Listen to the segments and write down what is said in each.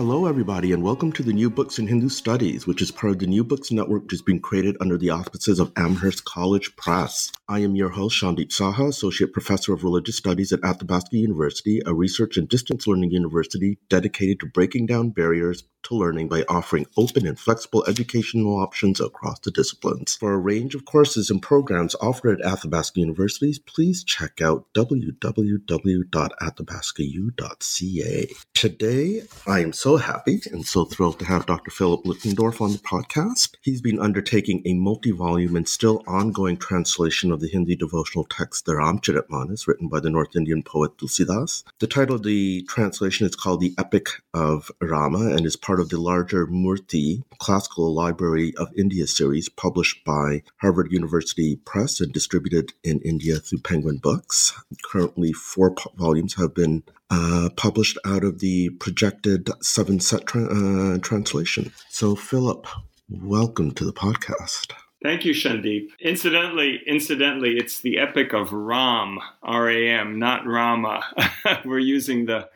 Hello, everybody, and welcome to the New Books in Hindu Studies, which is part of the New Books Network, which has been created under the auspices of Amherst College Press. I am your host, Shandip Saha, Associate Professor of Religious Studies at Athabasca University, a research and distance learning university dedicated to breaking down barriers to learning by offering open and flexible educational options across the disciplines. For a range of courses and programs offered at Athabasca Universities, please check out www.athabascau.ca. Today, I am so happy and so thrilled to have Dr. Philip Lutgendorf on the podcast. He's been undertaking a multi volume and still ongoing translation of the Hindi devotional text, the Ramcharitmanas, written by the North Indian poet Tulsidas. The title of the translation is called The Epic of Rama and is part of the larger Murty Classical Library of India series published by Harvard University Press and distributed in India through Penguin Books. Currently, four volumes have been uh, published out of the projected seven set tra- uh, translation. So, Philip, welcome to the podcast. Thank you, Shandip. Incidentally, incidentally, it's the epic of Ram, R A M, not Rama. we're using the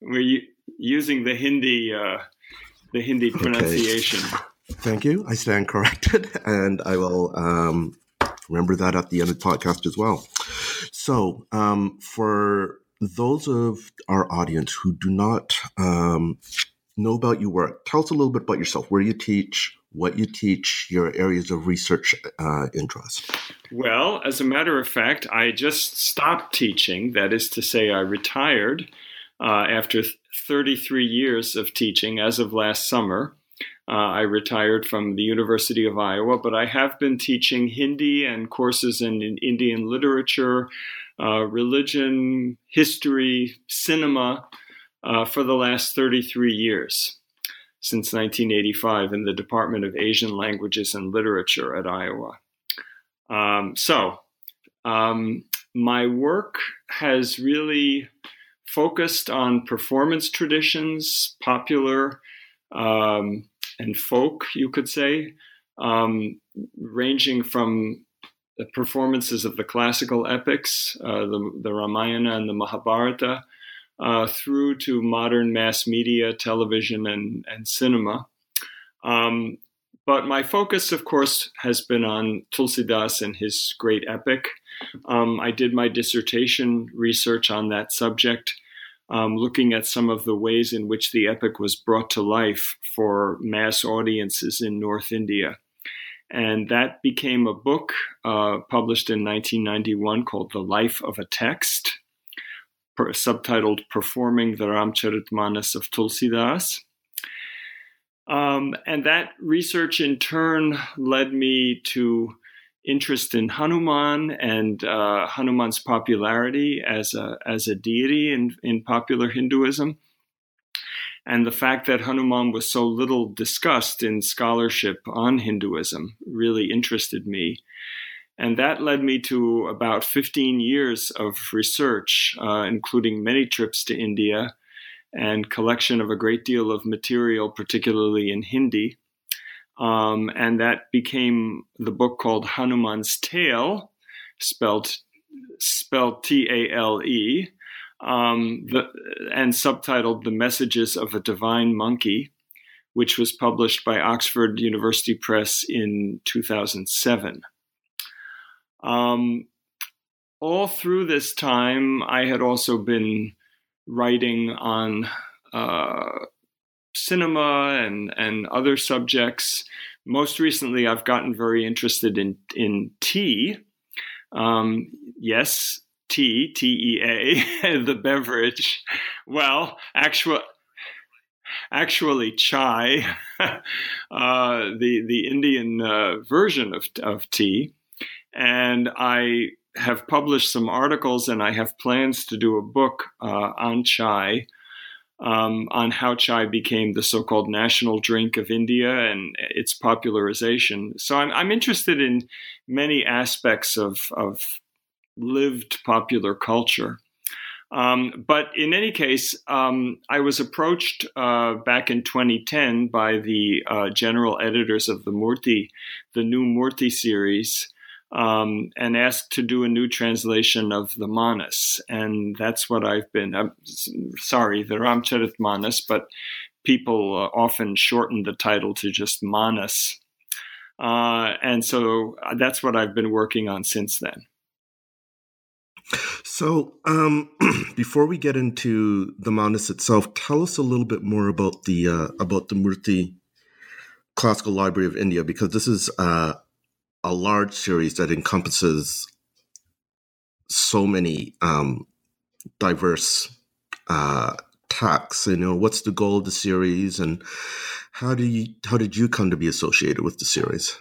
we're using the Hindi uh, the Hindi pronunciation. Okay. Thank you. I stand corrected, and I will um, remember that at the end of the podcast as well. So, um, for those of our audience who do not um, know about your work, tell us a little bit about yourself, where you teach, what you teach, your areas of research uh, interest. Well, as a matter of fact, I just stopped teaching. That is to say, I retired uh, after 33 years of teaching as of last summer. Uh, I retired from the University of Iowa, but I have been teaching Hindi and courses in, in Indian literature, uh, religion, history, cinema uh, for the last 33 years, since 1985, in the Department of Asian Languages and Literature at Iowa. Um, so, um, my work has really focused on performance traditions, popular um, and folk, you could say, um, ranging from the performances of the classical epics, uh, the, the, Ramayana and the Mahabharata, uh, through to modern mass media, television, and, and cinema. Um, but my focus, of course, has been on Tulsidas and his great epic. Um, I did my dissertation research on that subject um, looking at some of the ways in which the epic was brought to life for mass audiences in North India. And that became a book uh, published in 1991 called The Life of a Text, per- subtitled Performing the Ramcharitmanas of Tulsidas. Um, and that research in turn led me to interest in Hanuman and uh, Hanuman's popularity as a as a deity in in popular Hinduism, and the fact that Hanuman was so little discussed in scholarship on Hinduism really interested me. And that led me to about 15 years of research, uh, including many trips to India and collection of a great deal of material, particularly in Hindi. Um, and that became the book called Hanuman's Tale, spelled spelled T A L E, um, and subtitled "The Messages of a Divine Monkey," which was published by Oxford University Press in 2007. Um, all through this time, I had also been writing on uh, cinema and and other subjects. Most recently, I've gotten very interested in in tea. Um, yes, tea, T E A, the beverage. Well, actual, actually, chai, uh, the the Indian uh, version of of tea, and I have published some articles, and I have plans to do a book uh, on chai, um, on how chai became the so-called national drink of India and its popularization. So I'm, I'm interested in many aspects of, of lived popular culture. Um, but in any case, um, I was approached uh, back in 2010 by the uh, general editors of the Murty, the new Murty series, um, and asked to do a new translation of the Manas. And that's what I've been, I'm sorry, the Ramcharit Manas, but people uh, often shorten the title to just Manas. Uh, and so that's what I've been working on since then. So, um, before we get into the Manas itself, tell us a little bit more about the uh, about the Murty Classical Library of India, because this is uh, a large series that encompasses so many um, diverse uh, texts. You know, what's the goal of the series, and how do you how did you come to be associated with the series?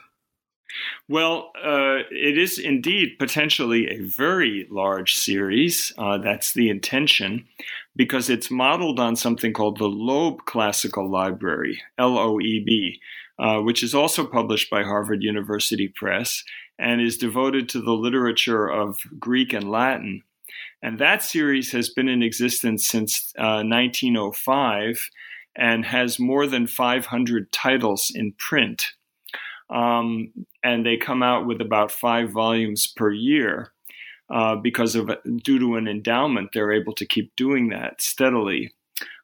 Well, uh, it is indeed potentially a very large series. Uh, that's the intention, because it's modeled on something called the Loeb Classical Library, L O E B, uh, which is also published by Harvard University Press and is devoted to the literature of Greek and Latin. And that series has been in existence since 1905 uh, and has more than 500 titles in print. Um, and they come out with about five volumes per year. Uh, because of due to an endowment, they're able to keep doing that steadily.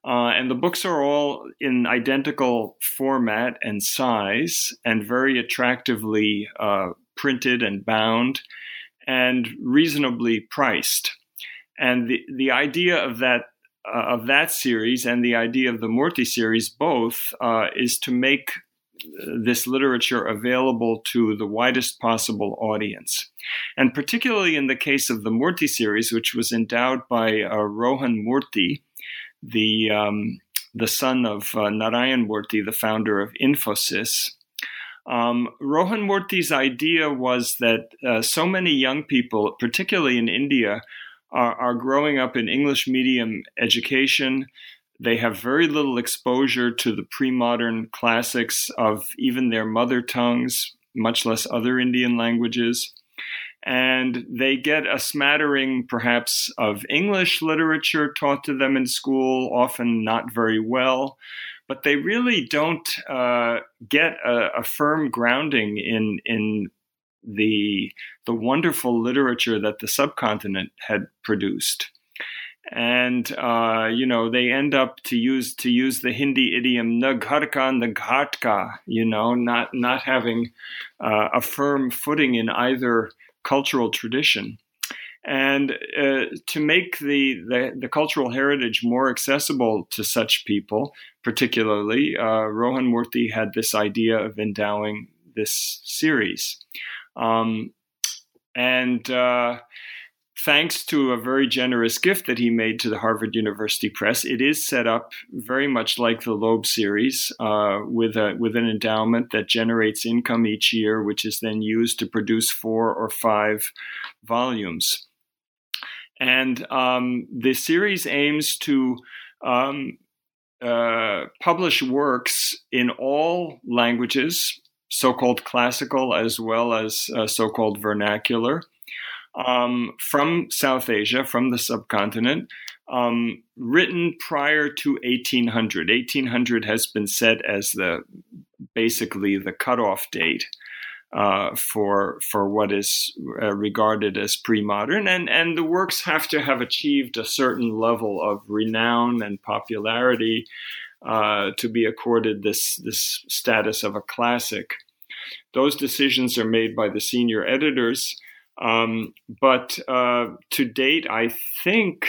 Uh, and the books are all in identical format and size and very attractively uh, printed and bound and reasonably priced. And the, the idea of that uh, of that series and the idea of the Murty series both uh, is to make this literature available to the widest possible audience. And particularly in the case of the Murty series, which was endowed by uh, Rohan Murty, the um, the son of uh, Narayan Murthy, the founder of Infosys. Um, Rohan Murty's idea was that uh, so many young people, particularly in India, are, are growing up in English medium education. They have very little exposure to the pre modern classics of even their mother tongues, much less other Indian languages and they get a smattering, perhaps, of English literature taught to them in school, often not very well. But they really don't uh, get a, a, firm grounding in in the the wonderful literature that the subcontinent had produced and uh, you know they end up to use to use the Hindi idiom nagharka naghatka, you know, not not having uh, a firm footing in either cultural tradition. And uh, to make the, the, the, cultural heritage more accessible to such people, particularly, uh, Rohan Murty had this idea of endowing this series. Um, and uh, thanks to a very generous gift that he made to the Harvard University Press, it is set up very much like the Loeb series, uh, with a with an endowment that generates income each year, which is then used to produce four or five volumes. And um, the series aims to um, uh, publish works in all languages, so-called classical as well as uh, so-called vernacular um, from South Asia, from the subcontinent, um, written prior to 1800. 1800 has been set as the basically the cutoff date uh, for for what is uh, regarded as pre-modern, and and the works have to have achieved a certain level of renown and popularity uh, to be accorded this this status of a classic. Those decisions are made by the senior editors. Um, but uh, to date, I think.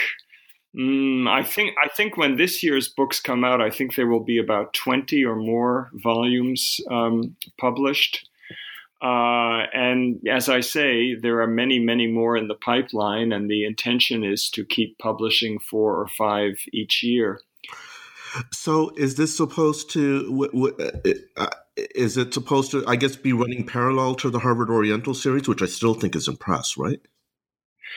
Mm, I think I think when this year's books come out, I think there will be about twenty or more volumes um, published. Uh, and as I say, there are many, many more in the pipeline, and the intention is to keep publishing four or five each year. So, is this supposed to? W- w- uh, is it supposed to, I guess, be running parallel to the Harvard Oriental series, which I still think is in press, right?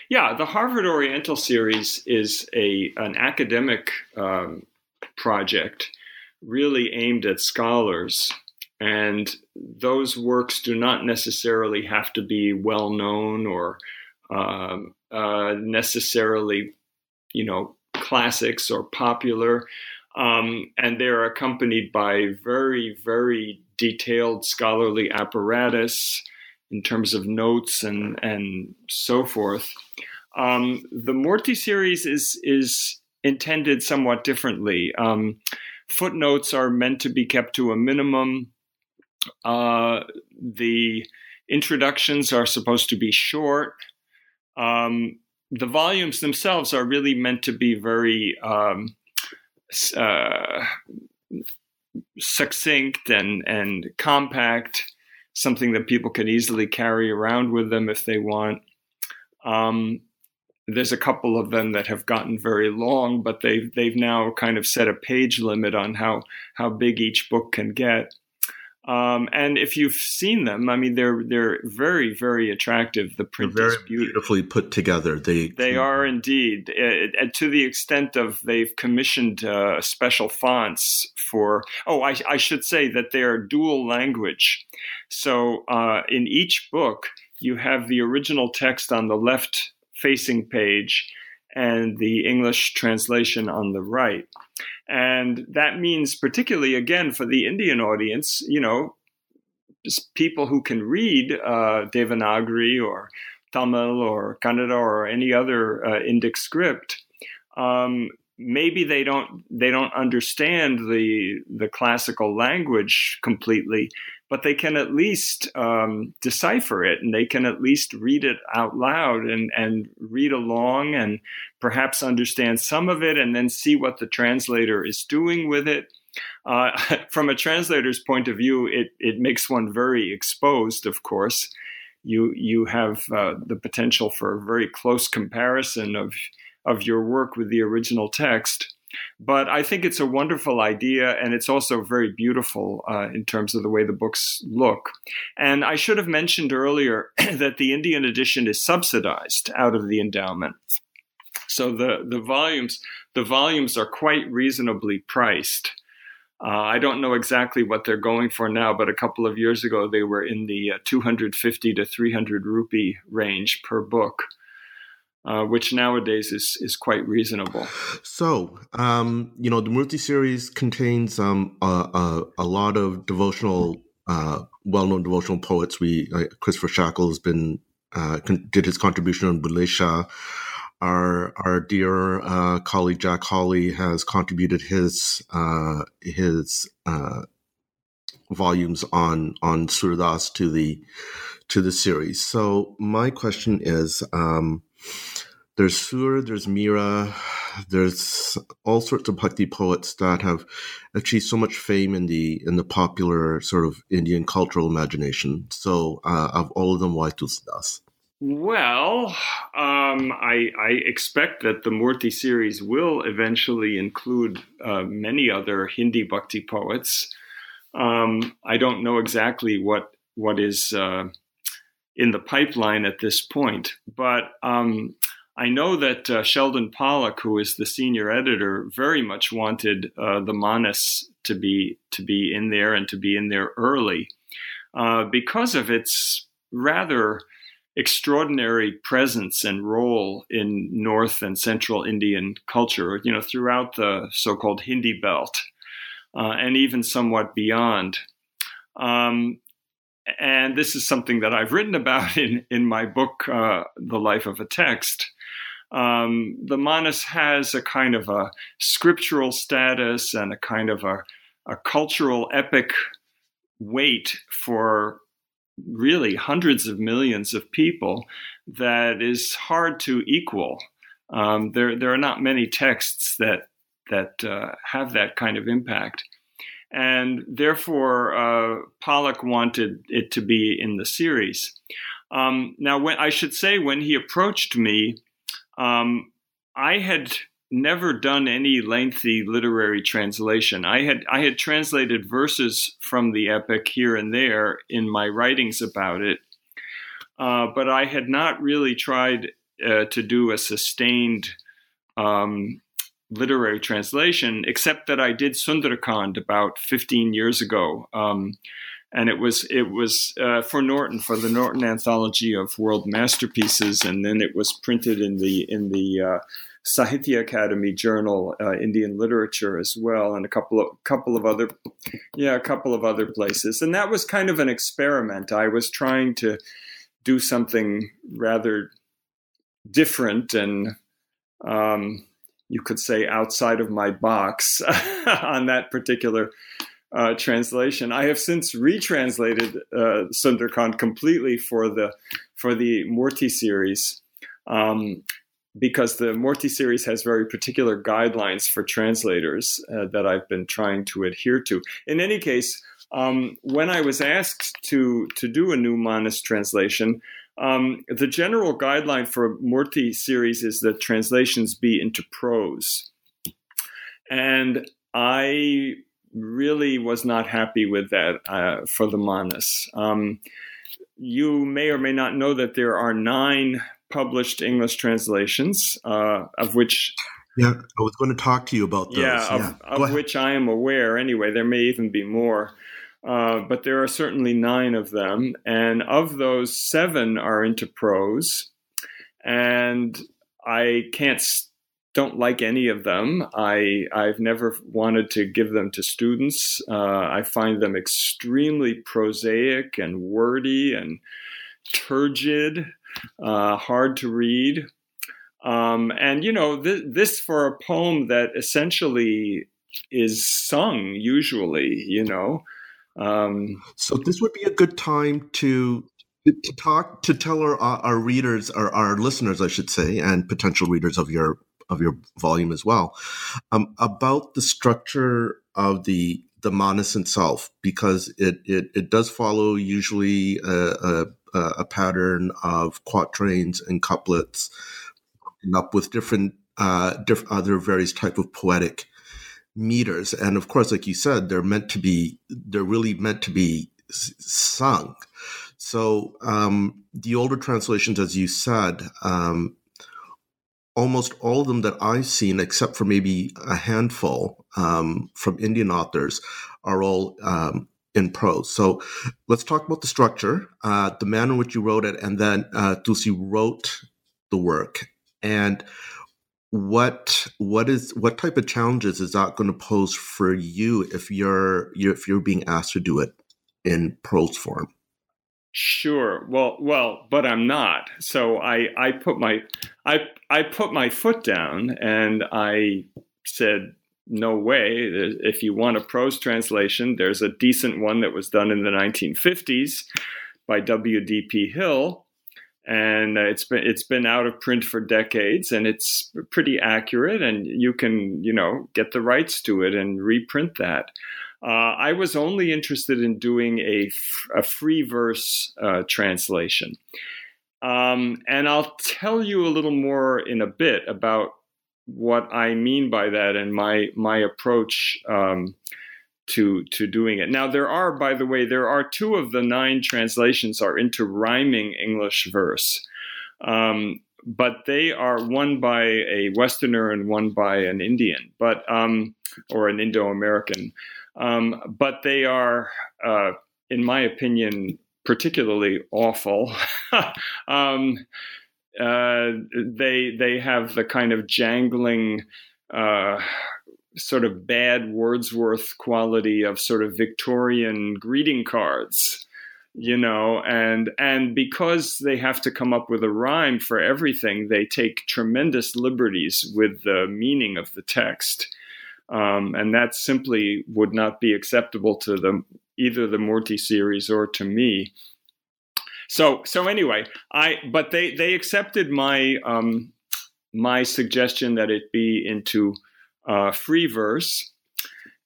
Yeah, the Harvard Oriental series is a an academic um, project really aimed at scholars, and those works do not necessarily have to be well known or um, uh, necessarily, you know, classics or popular. Um, and they're accompanied by very, very detailed scholarly apparatus in terms of notes and and so forth. Um, the Murty series is is intended somewhat differently. Um, footnotes are meant to be kept to a minimum. Uh, the introductions are supposed to be short. Um, the volumes themselves are really meant to be very um, uh, succinct and and compact, something that people can easily carry around with them if they want. Um, there's a couple of them that have gotten very long, but they've they've now kind of set a page limit on how how big each book can get. Um, and if you've seen them, I mean, they're they're very very attractive. The print they're very is beautifully put together. They they are indeed, uh, uh, to the extent of they've commissioned uh, special fonts for. Oh, I, I, should say that they are dual language. So uh, in each book, you have the original text on the left facing page and the English translation on the right. And that means, particularly again for the Indian audience, you know, people who can read uh, Devanagari or Tamil or Kannada or any other uh, Indic script. Um, maybe they don't they don't understand the the classical language completely, but they can at least um, decipher it and they can at least read it out loud and, and read along and perhaps understand some of it and then see what the translator is doing with it. Uh, from a translator's point of view, it, it makes one very exposed, of course. You, you have uh, the potential for a very close comparison of, of your work with the original text. But I think it's a wonderful idea, and it's also very beautiful uh, in terms of the way the books look. And I should have mentioned earlier that the Indian edition is subsidized out of the endowment. So the, the volumes the volumes are quite reasonably priced. Uh, I don't know exactly what they're going for now, but a couple of years ago they were in the uh, 250 to 300 rupee range per book uh, which nowadays is is quite reasonable. So, um, you know, the Murty series contains um, a, a, a, lot of devotional, uh, well-known devotional poets. We uh, Christopher Shackle has been uh, con- did his contribution on Bulle Shah. Our our dear uh, colleague Jack Hawley has contributed his his volumes on on Surdas to the to the series. So my question is. Um, there's Sur, there's Mira, there's all sorts of bhakti poets that have achieved so much fame in the in the popular sort of Indian cultural imagination. So, uh, of all of them, why Tulsidas? Well, um, I, I, expect that the Murty series will eventually include uh, many other Hindi bhakti poets. Um, I don't know exactly what what is uh, in the pipeline at this point. But um, I know that uh, Sheldon Pollock, who is the senior editor, very much wanted uh, the Manas to be to be in there and to be in there early uh, because of its rather extraordinary presence and role in North and Central Indian culture. You know, throughout the so-called Hindi belt uh, and even somewhat beyond. Um, and this is something that I've written about in in my book, uh, The Life of a Text. Um, the Manas has a kind of a scriptural status and a kind of a, a cultural epic weight for really hundreds of millions of people that is hard to equal. Um, there, there are not many texts that that uh, have that kind of impact and therefore uh, Pollock wanted it to be in the series. Um, now, when I should say, when he approached me, um, I had never done any lengthy literary translation. I had I had translated verses from the epic here and there in my writings about it, uh, but I had not really tried uh, to do a sustained um, literary translation, except that I did Sundarakand about 15 years ago. Um, and it was it was uh, for Norton for the Norton Anthology of World Masterpieces, and then it was printed in the in the uh, Sahitya Akademi Journal, uh, Indian Literature as well, and a couple of couple of other yeah a couple of other places, and that was kind of an experiment. I was trying to do something rather different and um, you could say outside of my box on that particular uh, translation. I have since retranslated uh, Sundarkand completely for the for the Murty series. Um, because the Murty series has very particular guidelines for translators uh, that I've been trying to adhere to. In any case, um, when I was asked to to do a new Manas translation, um, the general guideline for Murty series is that translations be into prose, and I really was not happy with that uh, for the Manas. Um, you may or may not know that there are nine published English translations, uh, of which. Yeah, I was going to talk to you about those. Yeah, of, yeah. of which I am aware anyway. There may even be more. Uh, but there are certainly nine of them. And of those, seven are into prose. And I can't don't like any of them. I I've never wanted to give them to students. Uh, I find them extremely prosaic and wordy and turgid, uh, hard to read. Um, and you know th- this for a poem that essentially is sung usually. You know. Um, so this would be a good time to to talk to tell our our readers or our listeners, I should say, and potential readers of your of your volume as well, um, about the structure of the the manas itself, because it it, it does follow usually a, a, a pattern of quatrains and couplets, up with different uh, diff- other various type of poetic meters, and of course, like you said, they're meant to be they're really meant to be sung. So um, the older translations, as you said, um, almost all of them that I've seen, except for maybe a handful um, from Indian authors, are all um, in prose. So let's talk about the structure, uh, the manner in which you wrote it, and then uh, Tulsi wrote the work. And what what is what type of challenges is that going to pose for you if you're, you're if you're being asked to do it in prose form? Sure. Well, well, but I'm not. So I, I put my, I, I put my foot down and I said, no way. If you want a prose translation, there's a decent one that was done in the 1950s by W.D.P. Hill, and it's been it's been out of print for decades, and it's pretty accurate. And you can you know get the rights to it and reprint that. Uh, I was only interested in doing a, a free verse uh, translation. Um, and I'll tell you a little more in a bit about what I mean by that and my my approach um, to to doing it. Now there are, by the way, there are two of the nine translations are into rhyming English verse. Um, but they are one by a Westerner and one by an Indian, but um, or an Indo-American. Um, but they are, uh, in my opinion, particularly awful. um, uh, they they have the kind of jangling, uh, sort of bad Wordsworth quality of sort of Victorian greeting cards, you know, and and because they have to come up with a rhyme for everything, they take tremendous liberties with the meaning of the text. Um, and that simply would not be acceptable to the either the Murty series or to me. So so anyway, I but they they accepted my um, my suggestion that it be into uh, free verse,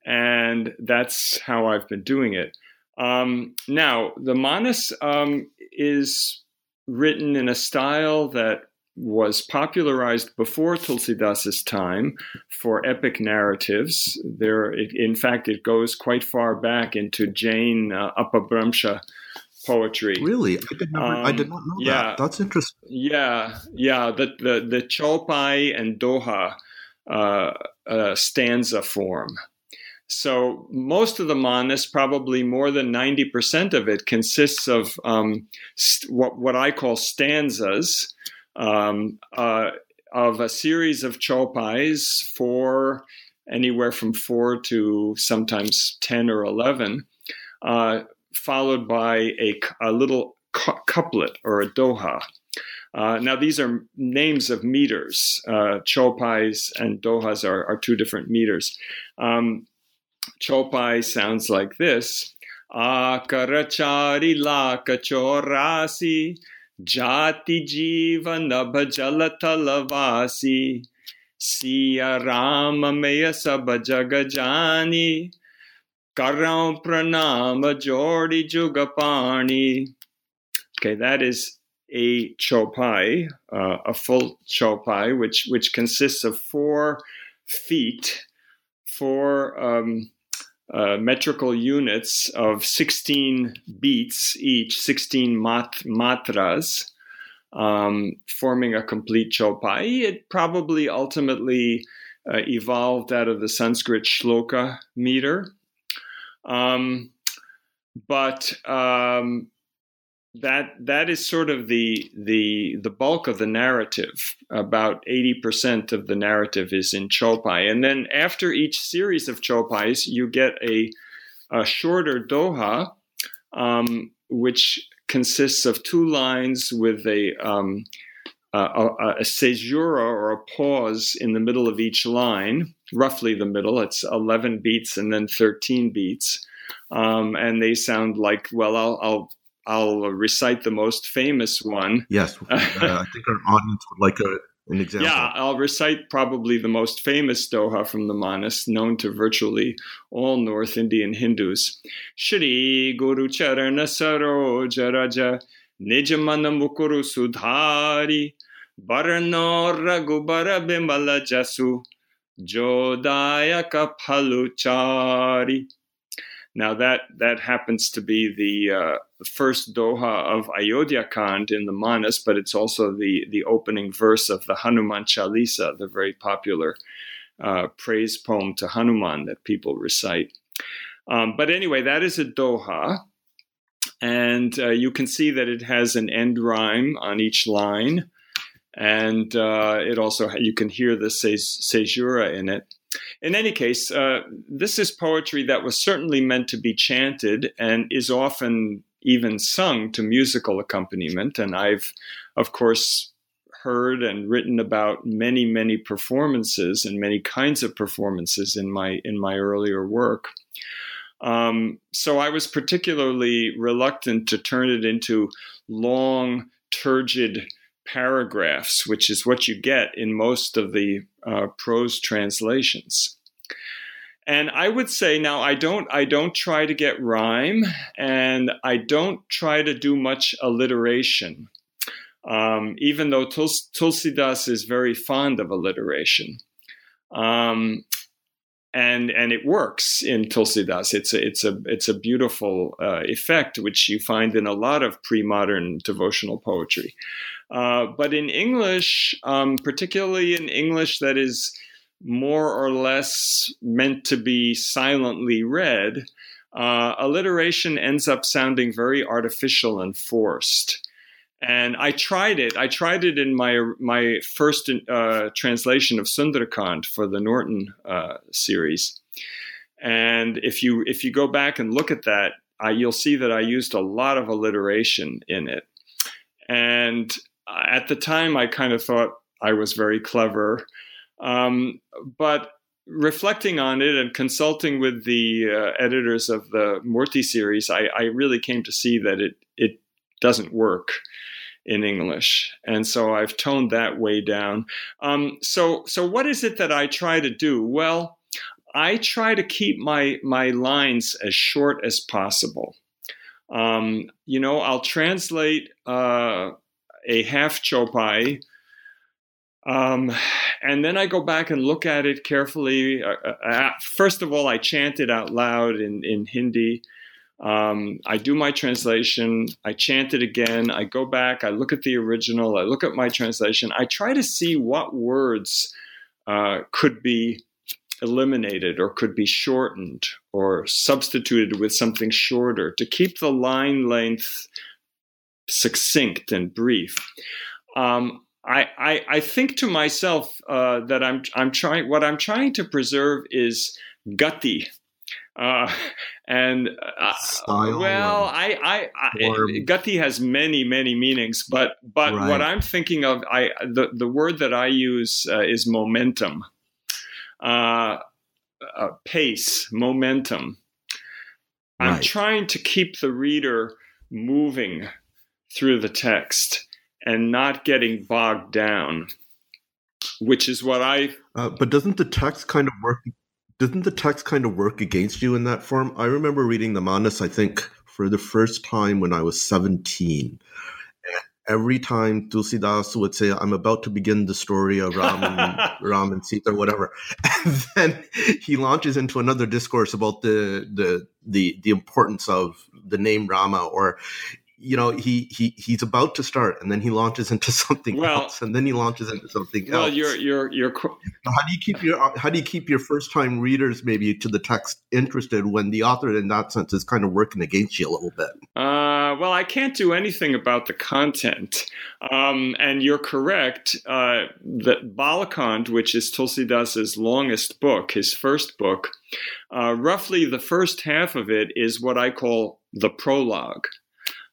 and that's how I've been doing it. Um, now the Manas um, is written in a style that was popularized before Tulsidas's time for epic narratives. There, in fact, it goes quite far back into Jain uh, Apabhramsha poetry. Really, I did, never, um, I did not know yeah, that. That's interesting. Yeah, yeah. The the the Chopai and Doha uh, stanza form. So most of the manas, probably more than ninety percent of it, consists of um, st- what what I call stanzas um, uh, of a series of chopais for anywhere from four to sometimes ten or eleven, uh, followed by a, a little cu- couplet or a doha. Uh, now, these are names of meters. Uh, chopais and dohas are, are, two different meters. Um, chopai sounds like this Akarachari laka chorasi jati jiva nabha talavasi siya rama meya sabha jagajani karau pranama jodi jugapani okay that is a chopai uh, a full chopai which which consists of four feet four um, uh, metrical units of 16 beats each, 16 mat- matras, um, forming a complete chopai. It probably ultimately uh, evolved out of the Sanskrit shloka meter. Um, but um, that that is sort of the the the bulk of the narrative. About eighty percent of the narrative is in Chopai, and then after each series of Chopais, you get a a shorter Doha, um, which consists of two lines with a um, a, a, caesura or a pause in the middle of each line, roughly the middle. It's eleven beats and then thirteen beats. Um, and they sound like well I'll, I'll I'll recite the most famous one. Yes, uh, I think our audience would like a, an example. Yeah, I'll recite probably the most famous Doha from the Manas, known to virtually all North Indian Hindus. Shri Guru Charana Saroja Raja Nijamana Mukuru Sudhari Barano Raghubara Bimala Jasu Jodaya Kaphaluchari. Now that that happens to be the, uh, first doha of Ayodhya Kand in the Manas, but it's also the the opening verse of the Hanuman Chalisa, the very popular uh, praise poem to Hanuman that people recite. Um, but anyway, that is a doha, and uh, you can see that it has an end rhyme on each line, and uh, it also you can hear the caesura in it. In any case, uh, this is poetry that was certainly meant to be chanted and is often even sung to musical accompaniment. And I've, of course, heard and written about many, many performances and many kinds of performances in my in my earlier work. Um, so I was particularly reluctant to turn it into long, turgid paragraphs, which is what you get in most of the uh, prose translations. And I would say now I don't I don't try to get rhyme, and I don't try to do much alliteration. Um, even though Tuls- Tulsidas is very fond of alliteration, um, and and it works in Tulsidas. It's a it's a it's a beautiful uh, effect which you find in a lot of pre-modern devotional poetry. Uh, but in English, um, particularly in English that is more or less meant to be silently read, uh, alliteration ends up sounding very artificial and forced. And I tried it. I tried it in my my first uh, translation of Sundarakand for the Norton uh, series. And if you if you go back and look at that, you'll see that I used a lot of alliteration in it. And at the time, I kind of thought I was very clever. Um, but reflecting on it and consulting with the uh, editors of the Murty series, I, I, really came to see that it it doesn't work in English, and so I've toned that way down. Um, so so what is it that I try to do? Well, I try to keep my my lines as short as possible. Um, you know, I'll translate. Uh, a half chopai. Um, and then I go back and look at it carefully. Uh, uh, uh, first of all, I chant it out loud in, in Hindi. Um, I do my translation, I chant it again, I go back, I look at the original, I look at my translation, I try to see what words uh, could be eliminated or could be shortened or substituted with something shorter to keep the line length succinct and brief. Um, I, I, I, think to myself uh, that I'm, I'm trying, what I'm trying to preserve is gati, uh, and uh, well, I, I, I gati has many, many meanings, but but right. what I'm thinking of, I the the word that I use uh, is momentum, uh, uh, pace, momentum. Right. I'm trying to keep the reader moving through the text and not getting bogged down, which is what I. Uh, but doesn't the text kind of work doesn't the text kind of work against you in that form? I remember reading the Manas, I think, for the first time when I was 17. Every time Tulsidas would say, I'm about to begin the story of Ram and, Ram and Sita or whatever. And then he launches into another discourse about the, the, the, the importance of the name Rama or you know he he he's about to start and then he launches into something well, else and then he launches into something well, else. Well, you're you're you're. How do you keep your how do you keep your first time readers maybe to the text interested when the author in that sense is kind of working against you a little bit? Uh, well, I can't do anything about the content, um, and you're correct. Uh, that Balakand, which is Tulsidas's longest book, his first book, uh, roughly the first half of it is what I call the prologue.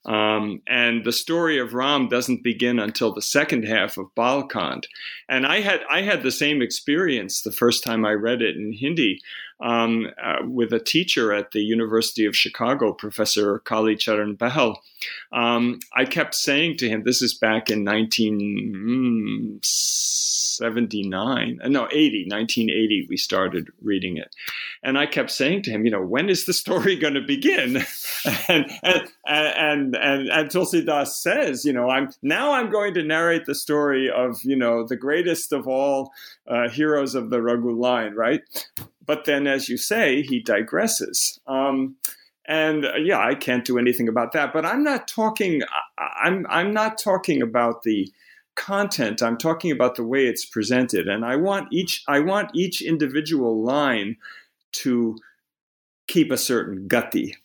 Um, and the story of Ram doesn't begin until the second half of Balakand. And I had I had the same experience the first time I read it in Hindi um, uh, with a teacher at the University of Chicago, Professor Kali Charan Bahal. Um, I kept saying to him, this is back in 1979, uh, no, 80, 1980, we started reading it. And I kept saying to him, you know, when is the story going to begin? and, and, and, and, and Tulsidas says, you know, I'm now I'm going to narrate the story of, you know, the greatest of all uh, heroes of the Raghu line, right? But then, as you say, he digresses. Um, and uh, yeah, I can't do anything about that. But I'm not talking. I'm I'm not talking about the content. I'm talking about the way it's presented. And I want each I want each individual line to keep a certain gati,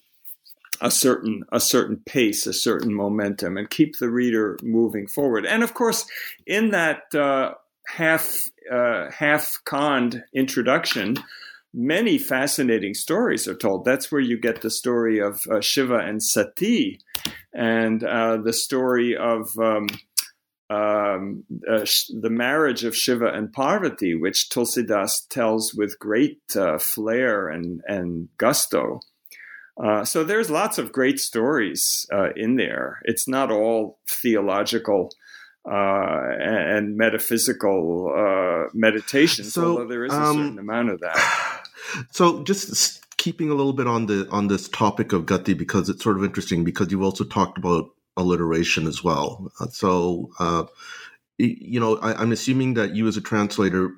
a certain a certain pace, a certain momentum, and keep the reader moving forward. And of course, in that uh, half uh, half conned introduction many fascinating stories are told. That's where you get the story of uh, Shiva and Sati, and uh, the story of um, um, uh, the marriage of Shiva and Parvati, which Tulsidas tells with great uh, flair and, and gusto. Uh, so there's lots of great stories uh, in there. It's not all theological and metaphysical meditations, so, although there is a um, certain amount of that. So just keeping a little bit on the on this topic of Gati because it's sort of interesting because you've also talked about alliteration as well. Uh, so uh, you know, I, am assuming that you as a translator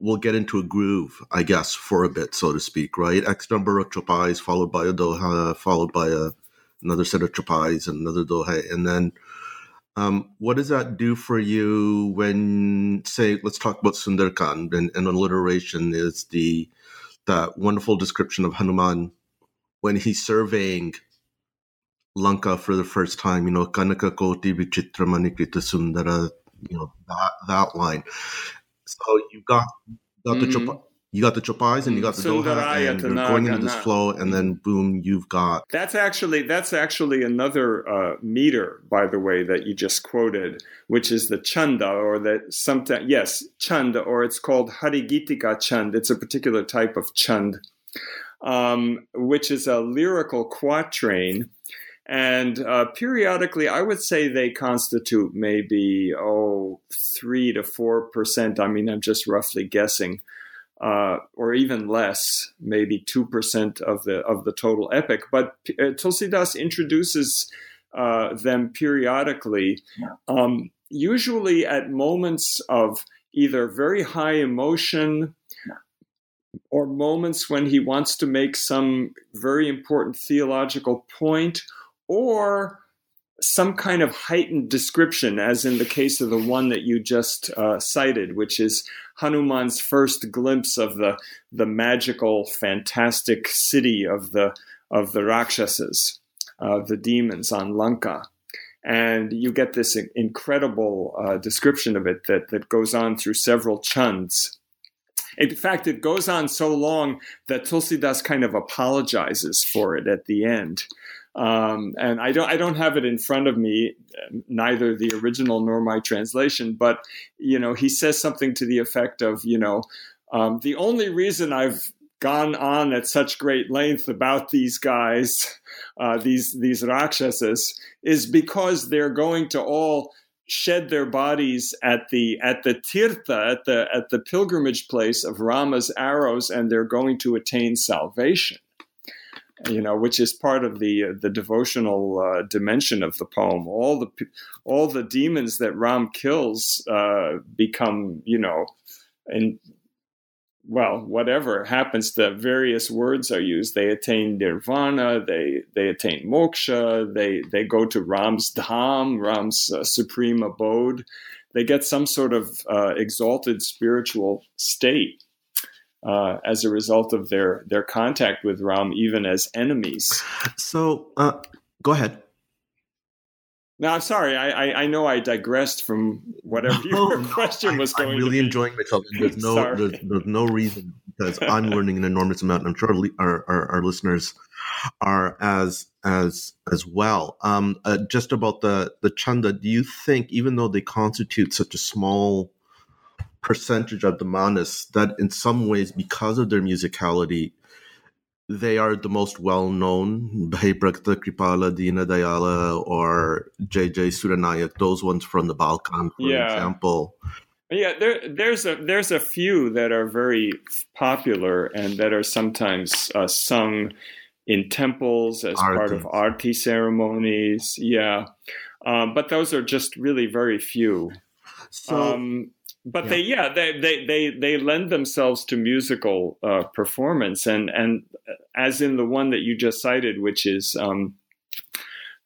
will get into a groove, I guess, for a bit, so to speak, right? X number of chopais followed by a doha, followed by a another set of chopais and another doha, and then. Um, what does that do for you when, say, let's talk about Sundarkand and, and alliteration is the that wonderful description of Hanuman when he's surveying Lanka for the first time, you know, Kanaka Koti Vichitra Manikrita Sundara, you know, that, that line. So you got, got mm-hmm. the you got the chopais and you got the doha and you're going into this flow and then boom you've got that's actually that's actually another uh, meter by the way that you just quoted which is the chanda or the sometimes yes chanda or it's called harigitika chand. It's a particular type of chand um, which is a lyrical quatrain. And uh, periodically, I would say they constitute maybe oh three to four percent. I mean, I'm just roughly guessing uh, or even less, maybe two percent of the of the total epic. But uh, Tulsidas introduces uh, them periodically, um, usually at moments of either very high emotion or moments when he wants to make some very important theological point or some kind of heightened description, as in the case of the one that you just uh, cited, which is Hanuman's first glimpse of the the magical, fantastic city of the of the Rakshasas, uh, the demons on Lanka. And you get this incredible uh, description of it that, that goes on through several chands. In fact, it goes on so long that Tulsidas kind of apologizes for it at the end. Um, and I don't I don't have it in front of me, neither the original nor my translation. But you know, he says something to the effect of, you know, um, the only reason I've gone on at such great length about these guys, uh, these these rakshasas, is because they're going to all shed their bodies at the at the tirtha at the at the pilgrimage place of Rama's arrows, and they're going to attain salvation you know, which is part of the uh, the devotional uh, dimension of the poem. All the all the demons that Ram kills uh, become, you know, and well, whatever happens, the various words are used. They attain nirvana, they they attain moksha, they they go to Ram's dham, Ram's uh, supreme abode. They get some sort of uh, exalted spiritual state uh, as a result of their their contact with Ram, even as enemies. So, uh, go ahead. No, I'm sorry. I, I, I know I digressed from whatever your no, question was going. I'm really enjoying myself. There's no there's, there's, no reason because I'm learning an enormous amount. I'm sure our, our, our listeners are as as as well. Um, uh, just about the the chanda. Do you think, even though they constitute such a small percentage of the manas that in some ways because of their musicality they are the most well known Bhai Pragata Kripala Dina Dayala or JJ Suranayak those ones from the Balkand for yeah. example. Yeah there, there's a there's a few that are very popular and that are sometimes uh, sung in temples as part of arti ceremonies. Yeah. Um, but those are just really very few. So um, but yeah. they yeah they, they they they lend themselves to musical uh, performance and and as in the one that you just cited which is um,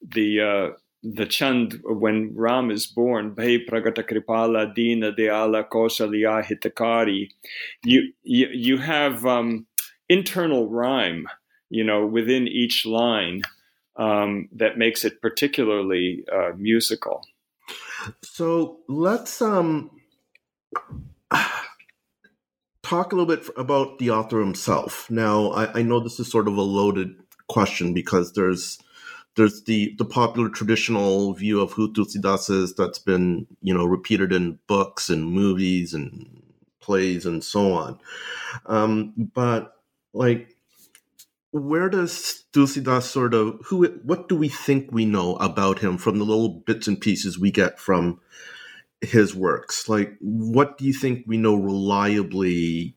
the uh, the chand when Ram is born, Bhai Pragata Kripala Dina Dayala Kausalya Hitakari, you, you, you have um, internal rhyme, you know, within each line um, that makes it particularly uh, musical. So let's um, talk a little bit about the author himself. Now, I, I, know this is sort of a loaded question because there's there's the the popular traditional view of who Tulsidas is that's been you know repeated in books and movies and plays and so on. Um, but like, where does Tulsidas sort of who? What do we think we know about him from the little bits and pieces we get from his works? Like, what do you think we know reliably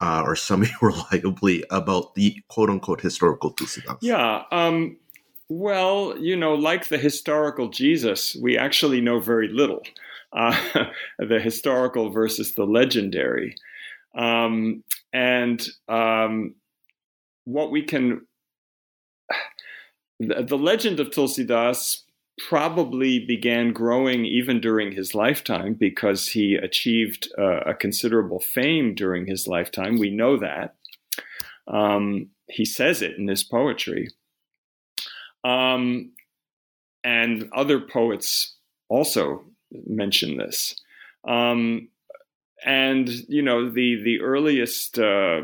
uh, or semi reliably about the quote unquote historical Tulsidas? Yeah. Um, well, you know, like the historical Jesus, we actually know very little. Uh, the historical versus the legendary. Um, and um, what we can. The, the legend of Tulsidas probably began growing even during his lifetime because he achieved uh, a considerable fame during his lifetime. We know that. Um, he says it in his poetry. Um, and other poets also mention this. Um, and you know the the earliest uh,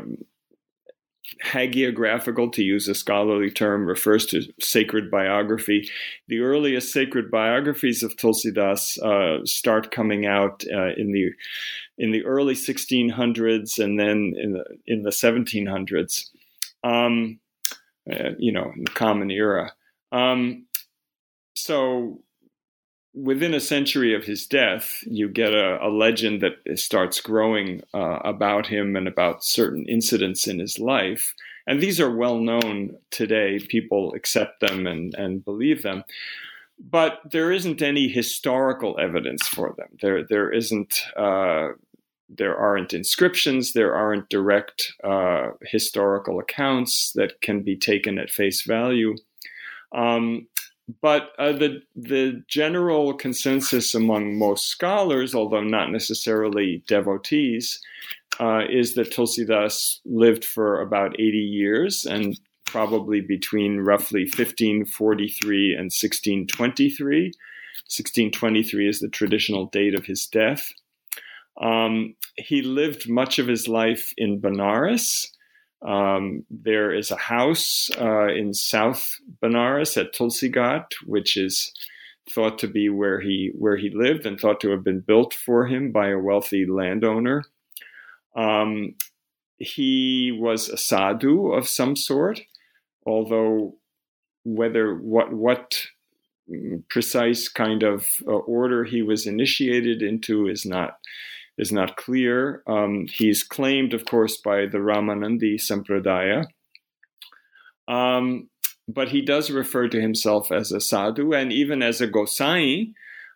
hagiographical, to use a scholarly term, refers to sacred biography. The earliest sacred biographies of Tulsidas uh, start coming out uh, in the in the early 1600s and then in the in the 1700s. Um, uh, you know, in the Common Era. Um, so within a century of his death, you get a, a legend that starts growing uh, about him and about certain incidents in his life. And these are well known today. People accept them and, and believe them. But there isn't any historical evidence for them. There, there isn't, uh, there aren't inscriptions, there aren't direct uh, historical accounts that can be taken at face value. Um, but uh, the the general consensus among most scholars, although not necessarily devotees, uh, is that Tulsidas lived for about 80 years and probably between roughly 1543 and 1623. 1623 is the traditional date of his death. Um, he lived much of his life in Benares. Um, there is a house uh, in South Benares at Tulsi Ghat, which is thought to be where he where he lived and thought to have been built for him by a wealthy landowner. Um, he was a sadhu of some sort, although whether what what precise kind of uh, order he was initiated into is not is not clear. Um, he's claimed, of course, by the Ramanandi Sampradaya. Um, but he does refer to himself as a sadhu and even as a gosai,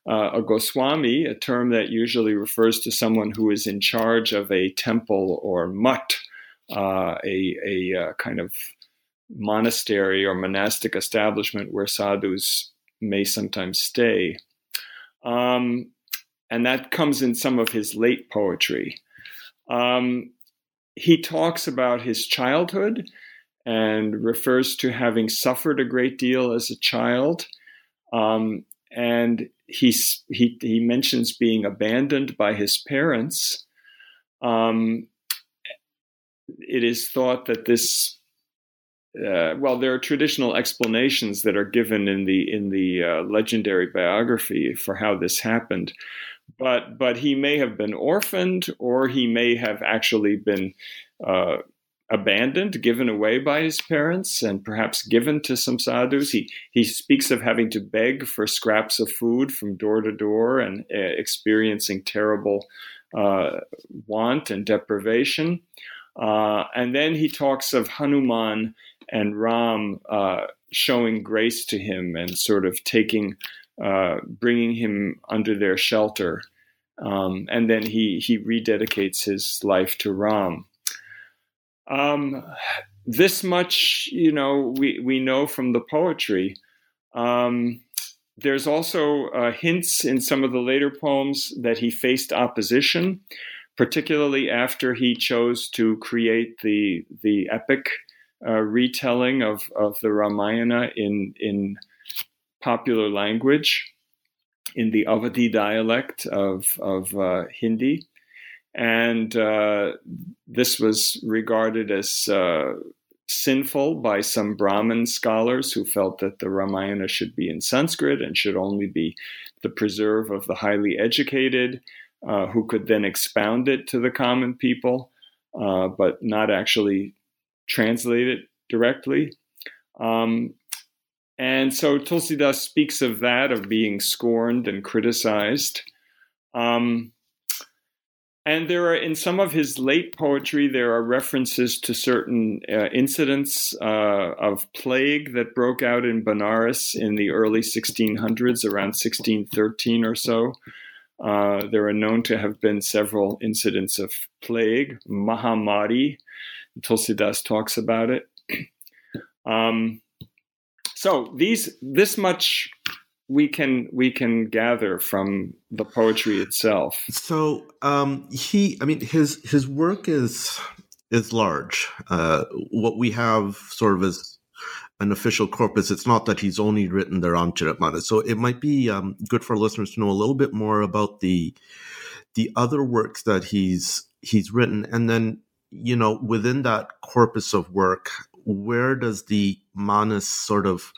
uh, a goswami, a term that usually refers to someone who is in charge of a temple or mutt, uh, a, a uh, kind of monastery or monastic establishment where sadhus may sometimes stay. Um, and that comes in some of his late poetry. Um, he talks about his childhood and refers to having suffered a great deal as a child. Um, and he's, he, he mentions being abandoned by his parents. Um, it is thought that this uh, well, there are traditional explanations that are given in the in the uh, legendary biography for how this happened, but but he may have been orphaned, or he may have actually been uh, abandoned, given away by his parents, and perhaps given to some sadhus. He he speaks of having to beg for scraps of food from door to door and uh, experiencing terrible uh, want and deprivation. Uh, and then he talks of Hanuman and Ram uh, showing grace to him and sort of taking, uh, bringing him under their shelter. Um, and then he, he rededicates his life to Ram. Um, this much, you know, we, we know from the poetry. Um, there's also uh, hints in some of the later poems that he faced opposition, particularly after he chose to create the the epic uh, retelling of, of the Ramayana in, in popular language, in the Awadhi dialect of, of uh, Hindi. And uh, this was regarded as uh, sinful by some Brahmin scholars who felt that the Ramayana should be in Sanskrit and should only be the preserve of the highly educated, uh, who could then expound it to the common people, uh, but not actually translate it directly. Um, and so Tulsidas speaks of that, of being scorned and criticized. Um, and there are, in some of his late poetry, there are references to certain uh, incidents uh, of plague that broke out in Benares in the early 1600s, around 1613 or so. Uh, there are known to have been several incidents of plague, Mahamari, Tulsidas talks about it. Um, so these this much we can we can gather from the poetry itself. So um, he, I mean, his his work is is large. Uh, what we have sort of as an official corpus. It's not that he's only written the Ramcharitmanas. So it might be um, good for listeners to know a little bit more about the the other works that he's he's written, and then you know, within that corpus of work, where does the manas sort of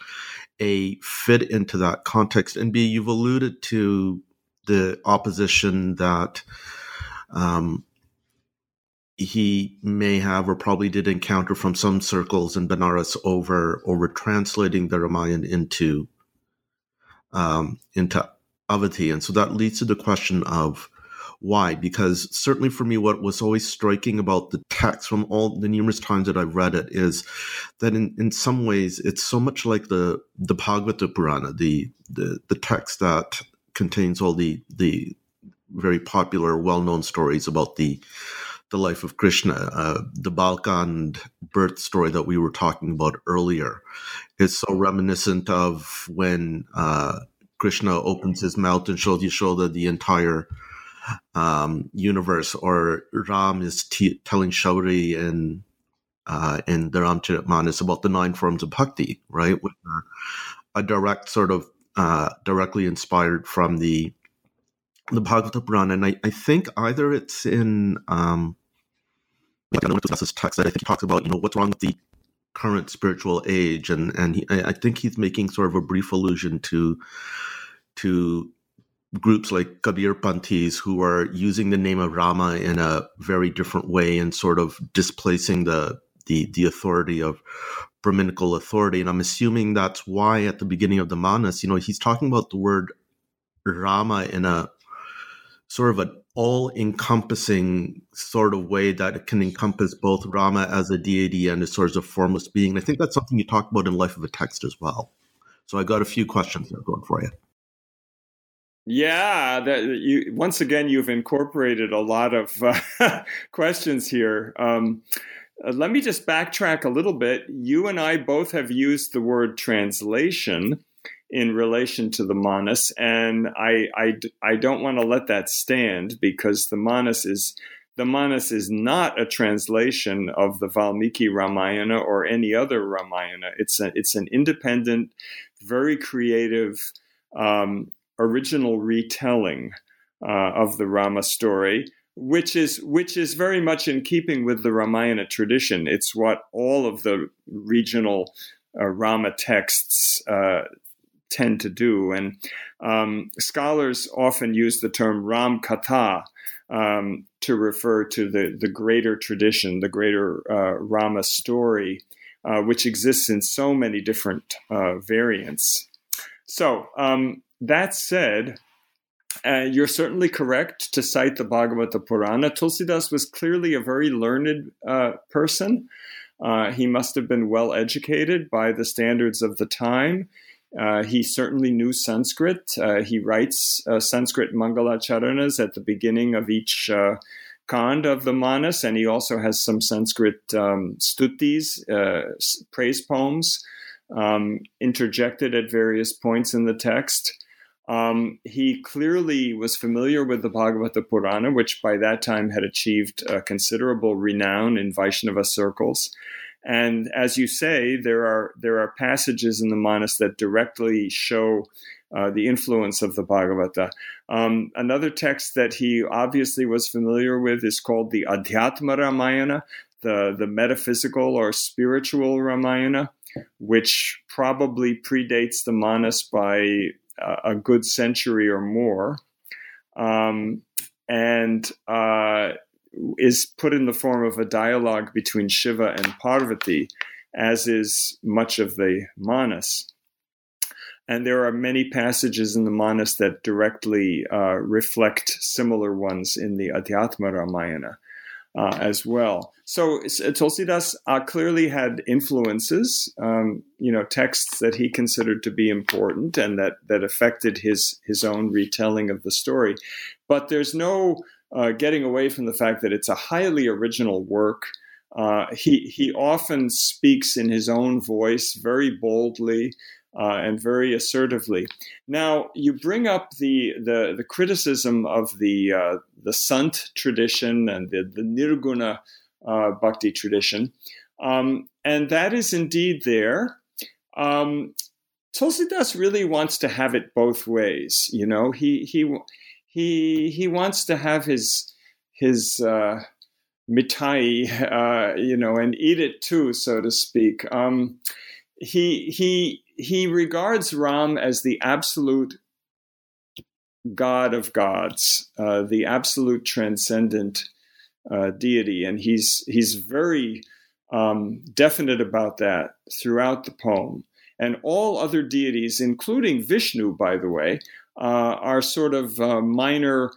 a fit into that context? And B, you've alluded to the opposition that um, he may have or probably did encounter from some circles in Benares over over translating the Ramayana into um, into Awadhi, and so that leads to the question of why? Because certainly for me, what was always striking about the text from all the numerous times that I've read it is that in, in some ways it's so much like the the Bhagavata Purana, the the the text that contains all the the very popular, well-known stories about the the life of Krishna. Uh, the Balkand birth story that we were talking about earlier is so reminiscent of when uh, Krishna opens his mouth and shows Yashoda the entire um, universe, or Ram is t- telling Shabari and uh, in the Ramcharitmanas about the nine forms of bhakti, right? Which are a direct sort of uh, directly inspired from the the Bhagavata Purana, and I, I think either it's in um, like I don't know this text that I think he talks about, you know, what's wrong with the current spiritual age, and and he, I think he's making sort of a brief allusion to to groups like Kabir Panthis who are using the name of Rama in a very different way and sort of displacing the the the authority of Brahminical authority. And I'm assuming that's why at the beginning of the Manas, you know, he's talking about the word Rama in a sort of an all encompassing sort of way that can encompass both Rama as a deity and a sort of formless being. And I think that's something you talk about in Life of a Text as well. So I got a few questions there going for you. Yeah, that you once again you've incorporated a lot of uh, questions here. Um, uh, let me just backtrack a little bit. You and I both have used the word translation in relation to the Manas, and I, I, I don't want to let that stand because the Manas is the Manas is not a translation of the Valmiki Ramayana or any other Ramayana. It's a, it's an independent, very creative, um, original retelling uh, of the Rama story which is which is very much in keeping with the Ramayana tradition. It's what all of the regional uh, Rama texts uh, tend to do, and um, scholars often use the term Ram Katha um, to refer to the the greater tradition, the greater uh, Rama story, uh, which exists in so many different uh, variants. So um, that said. Uh, you're certainly correct to cite the Bhagavata Purana. Tulsidas was clearly a very learned uh, person. Uh, he must have been well educated by the standards of the time. Uh, he certainly knew Sanskrit. Uh, he writes uh, Sanskrit Mangalacharanas at the beginning of each kand of the Manas, and he also has some Sanskrit um, stutis, praise poems, um, interjected at various points in the text. Um, he clearly was familiar with the Bhagavata Purana, which by that time had achieved considerable renown in Vaishnava circles. And as you say, there are there are passages in the Manas that directly show uh, the influence of the Bhagavata. Um, another text that he obviously was familiar with is called the Adhyatma Ramayana, the, the metaphysical or spiritual Ramayana, which probably predates the Manas by a good century or more. Um, and uh, is put in the form of a dialogue between Shiva and Parvati, as is much of the Manas. And there are many passages in the Manas that directly uh, reflect similar ones in the Adhyatma Ramayana uh, as well. So Tulsidas uh, clearly had influences, um, you know, texts that he considered to be important and that that affected his his own retelling of the story. But there's no uh, getting away from the fact that it's a highly original work. Uh, he he often speaks in his own voice very boldly uh, and very assertively. Now you bring up the the, the criticism of the uh, the Sant tradition and the, the Nirguna uh, Bhakti tradition, um, and that is indeed there. Um, Tulsidas really wants to have it both ways. You know, he he he he wants to have his his uh, mitai, uh, you know, and eat it too, so to speak. Um, he he he regards Ram as the absolute God of gods, uh, the absolute transcendent uh, deity, and he's he's very um, definite about that throughout the poem. And all other deities, including Vishnu, by the way, uh, are sort of uh, minor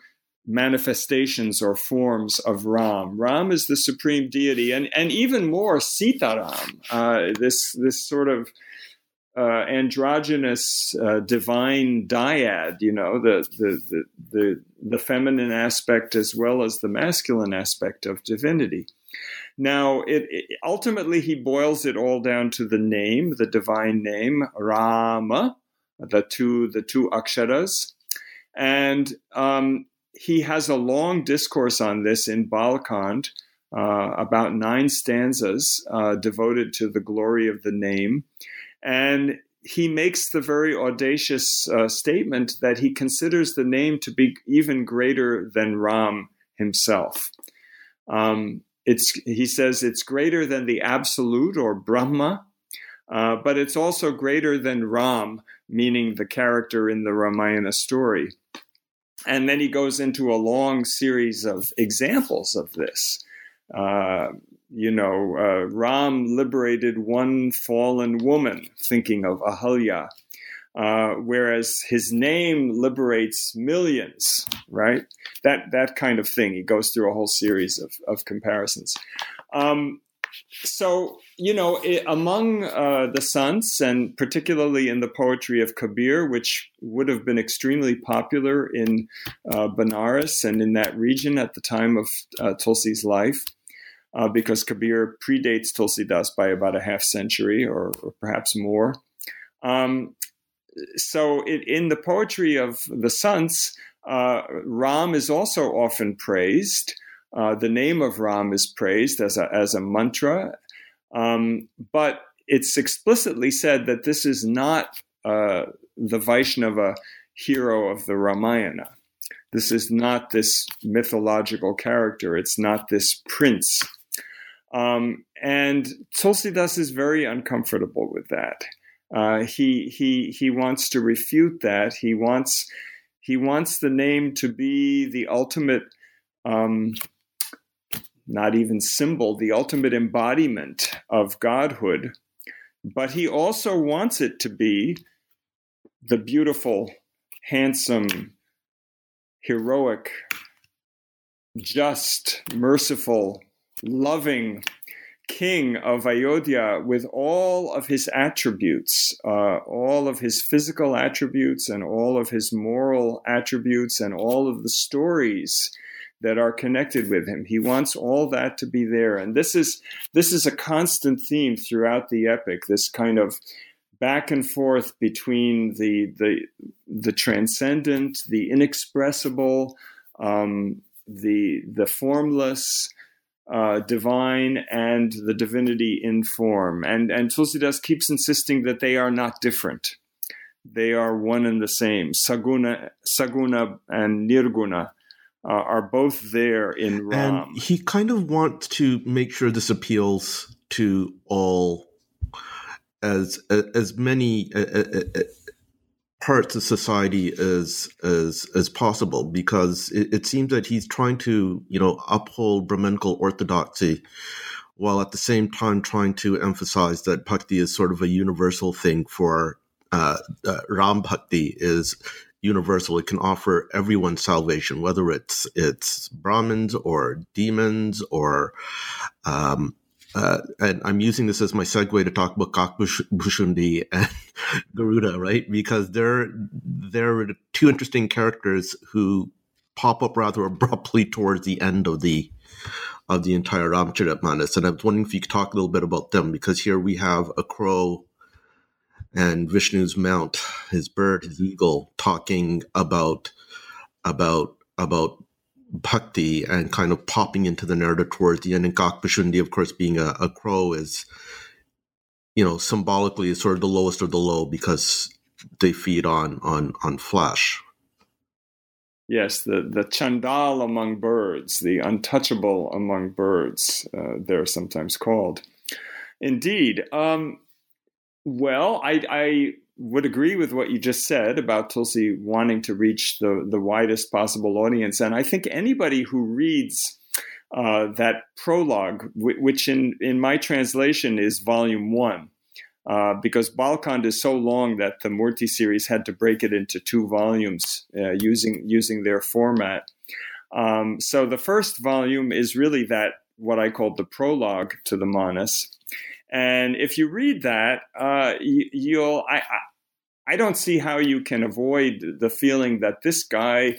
manifestations or forms of Ram. Ram is the supreme deity, and and even more Sitaram, uh, this this sort of uh, androgynous uh, divine dyad, you know, the, the, the, the, the feminine aspect as well as the masculine aspect of divinity. Now, it, it, ultimately, he boils it all down to the name, the divine name, Rama, the two, the two aksharas. And um, he has a long discourse on this in Balkand, uh, about nine stanzas uh, devoted to the glory of the name. And he makes the very audacious uh, statement that he considers the name to be even greater than Ram himself. Um, it's, he says it's greater than the absolute or Brahma, uh, but it's also greater than Ram, meaning the character in the Ramayana story. And then he goes into a long series of examples of this. Uh, you know, uh, Ram liberated one fallen woman, thinking of Ahalya, uh, whereas his name liberates millions, right? That that kind of thing. He goes through a whole series of, of comparisons. Um, so you know, it, among uh, the sants, and particularly in the poetry of Kabir, which would have been extremely popular in uh, Benares and in that region at the time of uh, Tulsi's life, uh, because Kabir predates Tulsidas by about a half century or, or perhaps more. Um, so, it, in the poetry of the sants, uh, Ram is also often praised. Uh, the name of Ram is praised as a, as a mantra, um, but it's explicitly said that this is not uh, the Vaishnava hero of the Ramayana. This is not this mythological character. It's not this prince um, and Tulsidas is very uncomfortable with that. Uh, he he he wants to refute that. He wants he wants the name to be the ultimate, um, not even symbol, the ultimate embodiment of godhood. But he also wants it to be the beautiful, handsome, heroic, just, merciful, loving king of Ayodhya with all of his attributes, uh, all of his physical attributes, and all of his moral attributes, and all of the stories that are connected with him. He wants all that to be there, and this is this is a constant theme throughout the epic. This kind of back and forth between the the the transcendent, the inexpressible, um, the the formless uh, divine and the divinity in form. And, and Tulsidas keeps insisting that they are not different. They are one and the same. Saguna, Saguna and Nirguna uh, are both there in Ram. And he kind of wants to make sure this appeals to all as as many parts of society as as as possible because it, it, seems that he's trying to you know uphold Brahminical orthodoxy while at the same time trying to emphasize that bhakti is sort of a universal thing for uh, uh, Ram Bhakti is universal. It can offer everyone salvation, whether it's it's Brahmins or demons or um, uh, and I'm using this as my segue to talk about Kakbhushundi and Garuda, right? Because they're they're two interesting characters who pop up rather abruptly towards the end of the of the entire Ramcharitmanas. And I was wondering if you could talk a little bit about them, because here we have a crow and Vishnu's mount, his bird, his eagle, talking about about about bhakti and kind of popping into the narrative towards the end. And Kakbhushundi, of course, being a, a crow, is, you know, symbolically sort of the lowest of the low because they feed on on on flesh. Yes, the, the chandal among birds, the untouchable among birds, uh, they're sometimes called. Indeed. Um, well, I, I would agree with what you just said about Tulsi wanting to reach the, the widest possible audience. And I think anybody who reads uh, that prologue, which in, in my translation is volume one, uh, because Balkand is so long that the Murty series had to break it into two volumes uh, using using their format. Um, so the first volume is really that what I call the prologue to the Manas, And if you read that, uh, you, will I, I don't see how you can avoid the feeling that this guy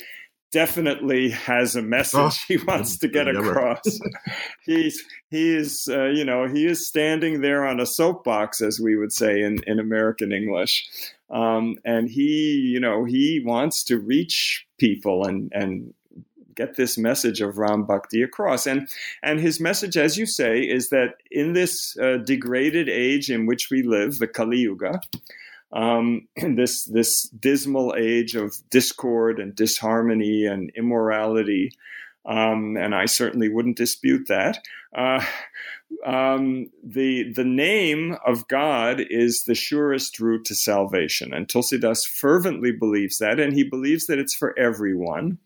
definitely has a message oh, he wants to get across. He's he is uh, you know he is standing there on a soapbox, as we would say in in American English, um, and he you know he wants to reach people and and get this message of Ram Bhakti across. And and his message, as you say, is that in this uh, degraded age in which we live, the Kali Yuga, um, this this dismal age of discord and disharmony and immorality. Um, and I certainly wouldn't dispute that. Uh, um, the the name of God is the surest route to salvation, and Tulsidas fervently believes that, and he believes that it's for everyone.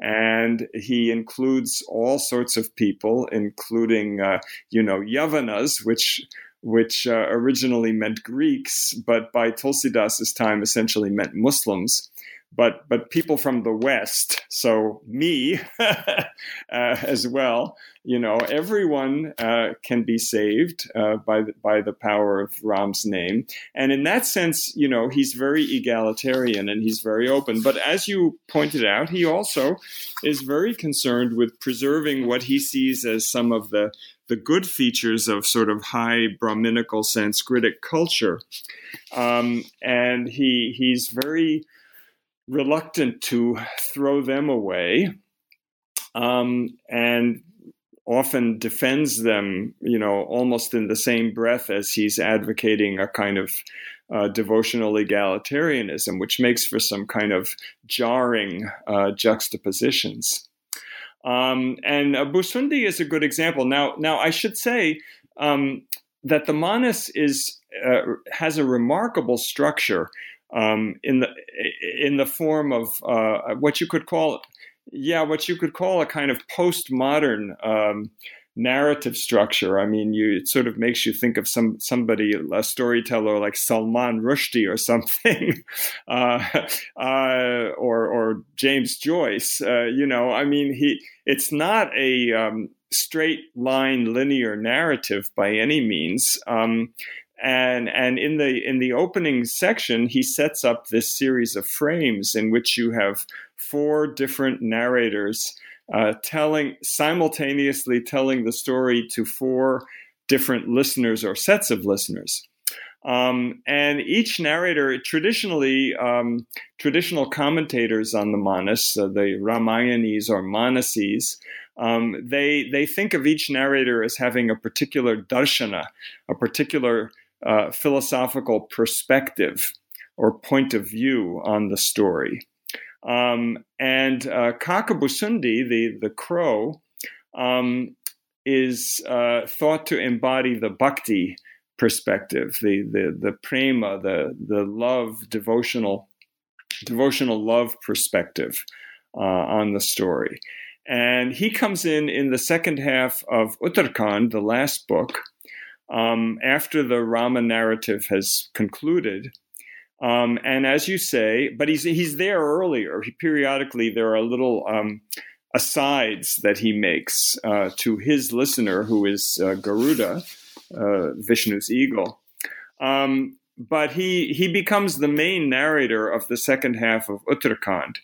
And he includes all sorts of people, including, uh, you know, Yavanas, which which uh, originally meant Greeks, but by Tulsidas's time essentially meant Muslims. But but people from the West, so me uh, as well, you know, everyone uh, can be saved uh, by the, by the power of Ram's name, and in that sense, you know, he's very egalitarian and he's very open. But as you pointed out, he also is very concerned with preserving what he sees as some of the the good features of sort of high Brahminical Sanskritic culture. Um, and he he's very reluctant to throw them away um, and often defends them, you know, almost in the same breath as he's advocating a kind of uh, devotional egalitarianism, which makes for some kind of jarring uh, juxtapositions. Um, and uh, Bhusundi is a good example. Now, now I should say um, that the Manas is uh, has a remarkable structure um, in the in the form of uh, what you could call, yeah, what you could call a kind of postmodern um, narrative structure. I mean, you it sort of makes you think of some somebody, a storyteller like Salman Rushdie or something, uh, uh, or or James Joyce. Uh, you know, I mean, he it's not a um, straight line linear narrative by any means. Um, and and in the in the opening section he sets up this series of frames in which you have four different narrators uh, telling simultaneously telling the story to four different listeners or sets of listeners. Um, and each narrator, traditionally, um, traditional commentators on the Manas, uh, the Ramayanis or Manasis, um, they they think of each narrator as having a particular darshana, a particular uh, philosophical perspective or point of view on the story. Um, and uh, Kakabhusundi, the, the crow, um, is uh, thought to embody the bhakti perspective, the, the, the prema, the, the love, devotional, devotional love perspective uh, on the story. And he comes in in the second half of Uttarkand, the last book, um, after the Rama narrative has concluded. Um, and as you say, but he's he's there earlier. He, periodically, there are little um, asides that he makes uh, to his listener, who is uh, Garuda, uh, Vishnu's eagle. Um, but he he becomes the main narrator of the second half of Uttarakand.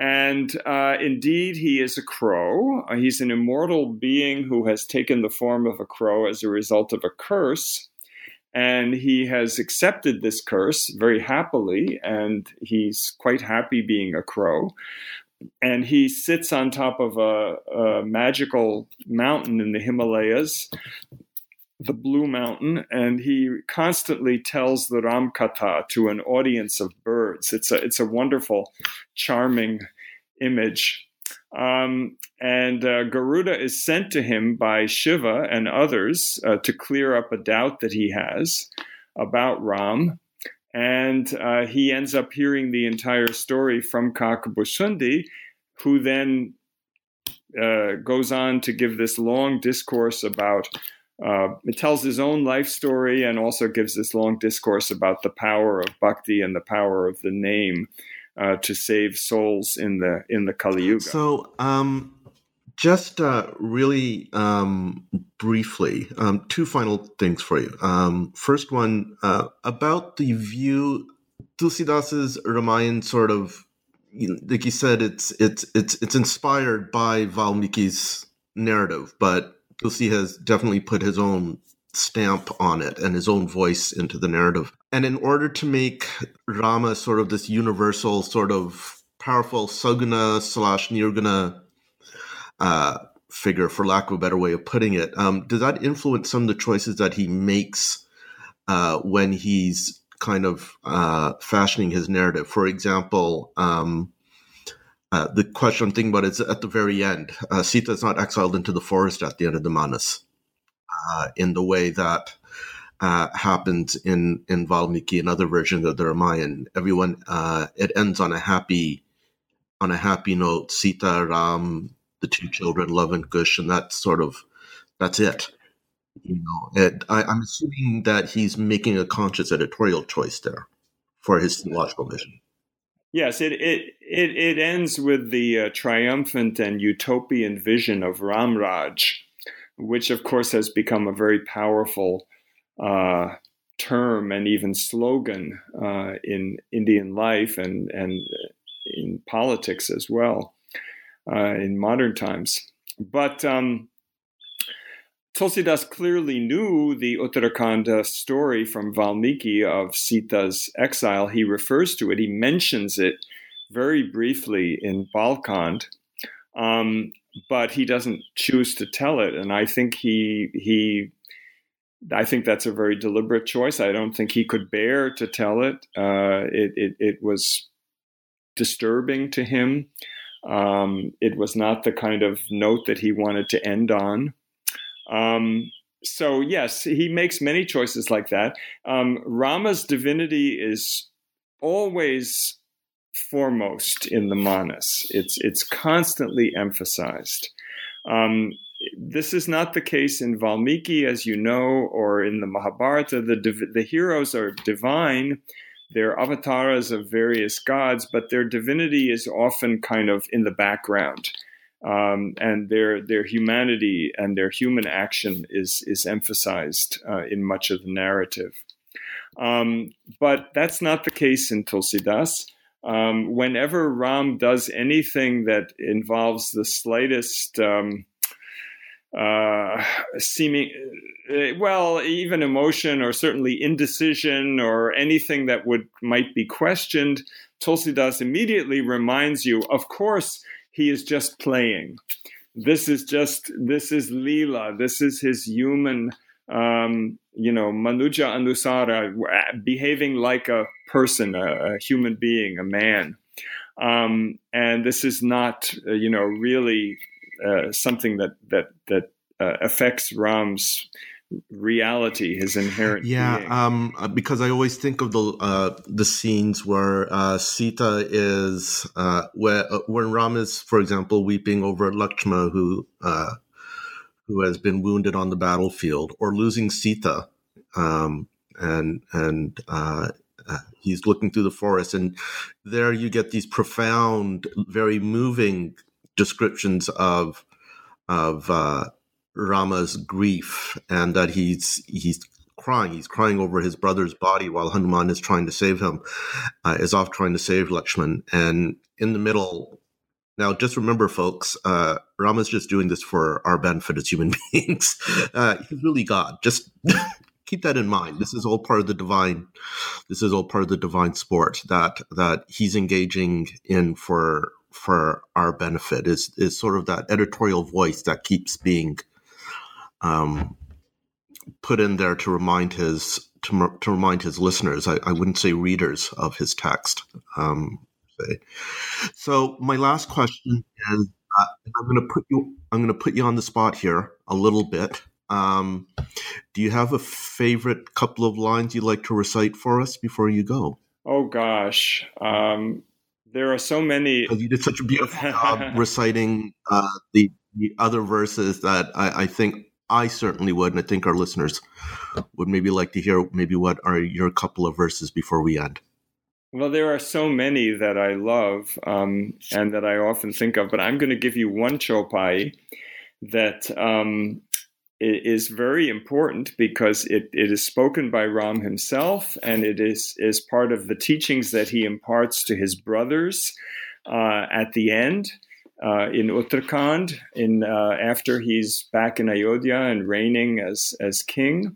And uh, indeed, he is a crow. He's an immortal being who has taken the form of a crow as a result of a curse and he has accepted this curse very happily, and he's quite happy being a crow. And he sits on top of a, a magical mountain in the Himalayas, the Blue Mountain, and he constantly tells the Ramkatha to an audience of birds. It's a it's a wonderful, charming image. Um, and uh, Garuda is sent to him by Shiva and others uh, to clear up a doubt that he has about Ram. And uh, he ends up hearing the entire story from Kakabhusundi, who then uh, goes on to give this long discourse about. Uh, it tells his own life story and also gives this long discourse about the power of bhakti and the power of the name uh, to save souls in the in the Kali Yuga. So, um, Just uh, really um, briefly, um, two final things for you. Um, first one uh, about the view, Tulsidas's Ramayan sort of, like you said, it's it's it's it's inspired by Valmiki's narrative, but Tulsi has definitely put his own stamp on it and his own voice into the narrative. And in order to make Rama sort of this universal, sort of powerful Saguna slash Nirguna uh, figure, for lack of a better way of putting it, um, does that influence some of the choices that he makes uh, when he's kind of uh, fashioning his narrative? For example, um, uh, the question I'm thinking about is at the very end. Uh, Sita is not exiled into the forest at the end of the Manas uh, in the way that uh, happens in in Valmiki and other versions of the Ramayana. Everyone uh, it ends on a happy on a happy note. Sita, Ram, the two children, Love and Kush, and that's sort of that's it. You know, it, I, I'm assuming that he's making a conscious editorial choice there for his theological vision. Yes, it it it, it ends with the uh, triumphant and utopian vision of Ramraj, which of course has become a very powerful uh, term and even slogan uh, in Indian life and and in politics as well uh, in modern times. But um, Tulsidas clearly knew the Uttarakhanda story from Valmiki of Sita's exile. He refers to it, he mentions it very briefly in Balkand, um, but he doesn't choose to tell it. And I think he he I think that's a very deliberate choice. I don't think he could bear to tell it. Uh, it, it, it was disturbing to him. Um, it was not the kind of note that he wanted to end on. Um, so yes, he makes many choices like that. Um, Rama's divinity is always foremost in the manas. It's it's constantly emphasized. Um, this is not the case in Valmiki, as you know, or in the Mahabharata. The the heroes are divine. They're avatars of various gods, but their divinity is often kind of in the background um, and their their humanity and their human action is is emphasized uh, in much of the narrative. Um, but that's not the case in Tulsidas. Um, whenever Ram does anything that involves the slightest um, uh, seeming, uh, well, even emotion or certainly indecision or anything that would might be questioned, Tulsidas immediately reminds you, of course, he is just playing. This is just this is lila. This is his human, um, you know, Manuja Anusara, behaving like a person, a, a human being, a man. Um, and this is not, uh, you know, really uh, something that that that uh, affects Ram's reality, his inherent. Yeah, um, uh, because I always think of the uh, the scenes where uh, Sita is uh, where uh, when Ram is, for example, weeping over Lakshman, who uh, who has been wounded on the battlefield, or losing Sita, um, and and he's looking through the forest, and there you get these profound, very moving descriptions of of Rama's grief and that he's he's crying. He's crying over his brother's body while Hanuman is trying to save him, uh, is off trying to save Lakshman. And in the middle, now just remember, folks, uh, Rama's just doing this for our benefit as human beings. Uh, he's really God. Just keep that in mind. This is all part of the divine. This is all part of the divine sport that that he's engaging in for for our benefit. Is is sort of that editorial voice that keeps being um, put in there to remind his to, to remind his listeners. I, I, wouldn't say readers of his text. Um, so my last question is, uh, I'm going to put you I'm going to put you on the spot here a little bit. Um, do you have a favorite couple of lines you'd like to recite for us before you go? Oh gosh, um, there are so many. You did such a beautiful job reciting uh, the the other verses that I, I think I certainly would, and I think our listeners would maybe like to hear maybe what are your couple of verses before we end. Well, there are so many that I love um, and that I often think of, but I'm going to give you one chopai that um, is very important because it, it is spoken by Ram himself and it is, is part of the teachings that he imparts to his brothers uh, at the end. Uh, in Uttarakand, in uh, after he's back in Ayodhya and reigning as as king,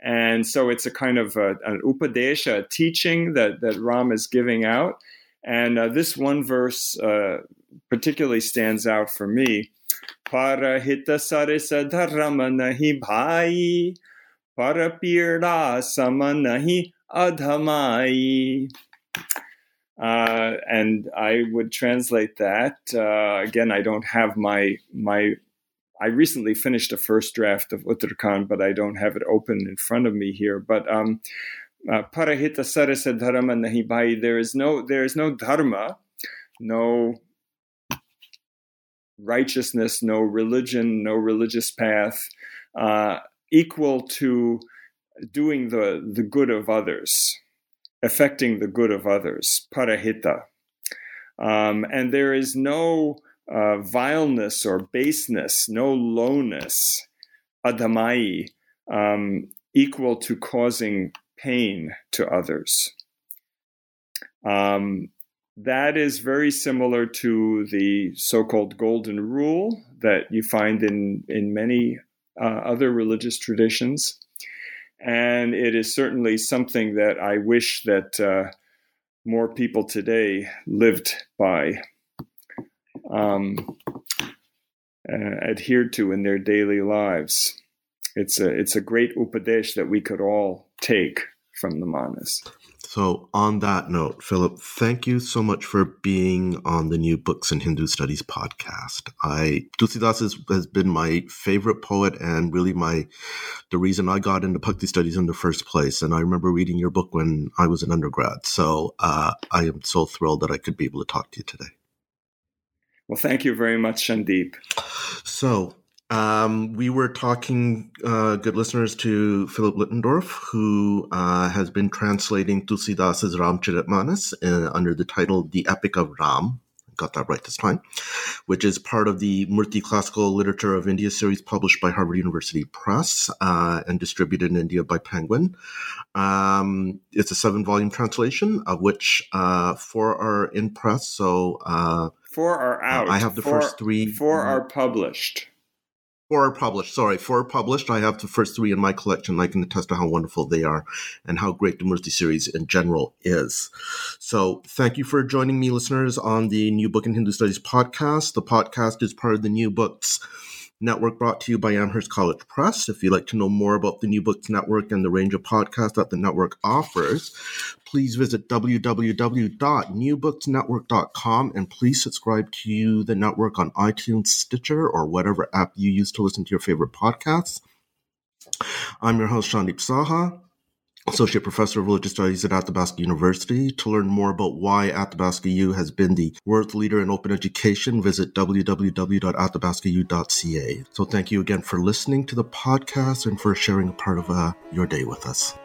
and so it's a kind of a, an upadesha, a teaching that that Ram is giving out. And uh, this one verse uh, particularly stands out for me. Parahita sarisa dharma nahi bhai, parapida sama nahi adhamai. Uh, and I would translate that. Uh, again, I don't have my my. I recently finished a first draft of Uttarakand, but I don't have it open in front of me here. But um, uh, parahita sarasa dharma nahi. There is no there is no dharma, no righteousness, no religion, no religious path uh, equal to doing the the good of others affecting the good of others, parahita. Um, and there is no uh, vileness or baseness, no lowness, adamai, um, equal to causing pain to others. Um, that is very similar to the so called golden rule that you find in, in many uh, other religious traditions and it is certainly something that I wish that uh, more people today lived by, um, uh, adhered to in their daily lives. It's a it's a great upadesh that we could all take from the manas. So, on that note, Philip, thank you so much for being on the New Books in Hindu Studies podcast. I Tulsidas has, has been my favorite poet and really my the reason I got into Bhakti studies in the first place. And I remember reading your book when I was an undergrad. So, uh, I am so thrilled that I could be able to talk to you today. Well, thank you very much, Shandip. So, um, we were talking, uh, good listeners, to Philip Lutgendorf, who uh, has been translating Tulsidas's Ramcharitmanas uh, under the title The Epic of Ram. Got that right this time, which is part of the Murty Classical Literature of India series published by Harvard University Press uh, and distributed in India by Penguin. Um, it's a seven volume translation, of which uh, four are in press. So, uh, four are out. I have the four, first three. Four are published. Four are published. Sorry, four are published. I have the first three in my collection. I can attest to how wonderful they are and how great the Murty series in general is. So, thank you for joining me, listeners, on the New Book in Hindu Studies podcast. The podcast is part of the New Books Network brought to you by Amherst College Press. If you'd like to know more about the New Books Network and the range of podcasts that the network offers, please visit www.newbooksnetwork.com and please subscribe to the network on iTunes, Stitcher, or whatever app you use to listen to your favorite podcasts. I'm your host, Shandip Saha. Associate Professor of Religious Studies at Athabasca University. To learn more about why Athabasca U has been the world leader in open education, visit www.athabascau.ca. So thank you again for listening to the podcast and for sharing a part of uh, your day with us.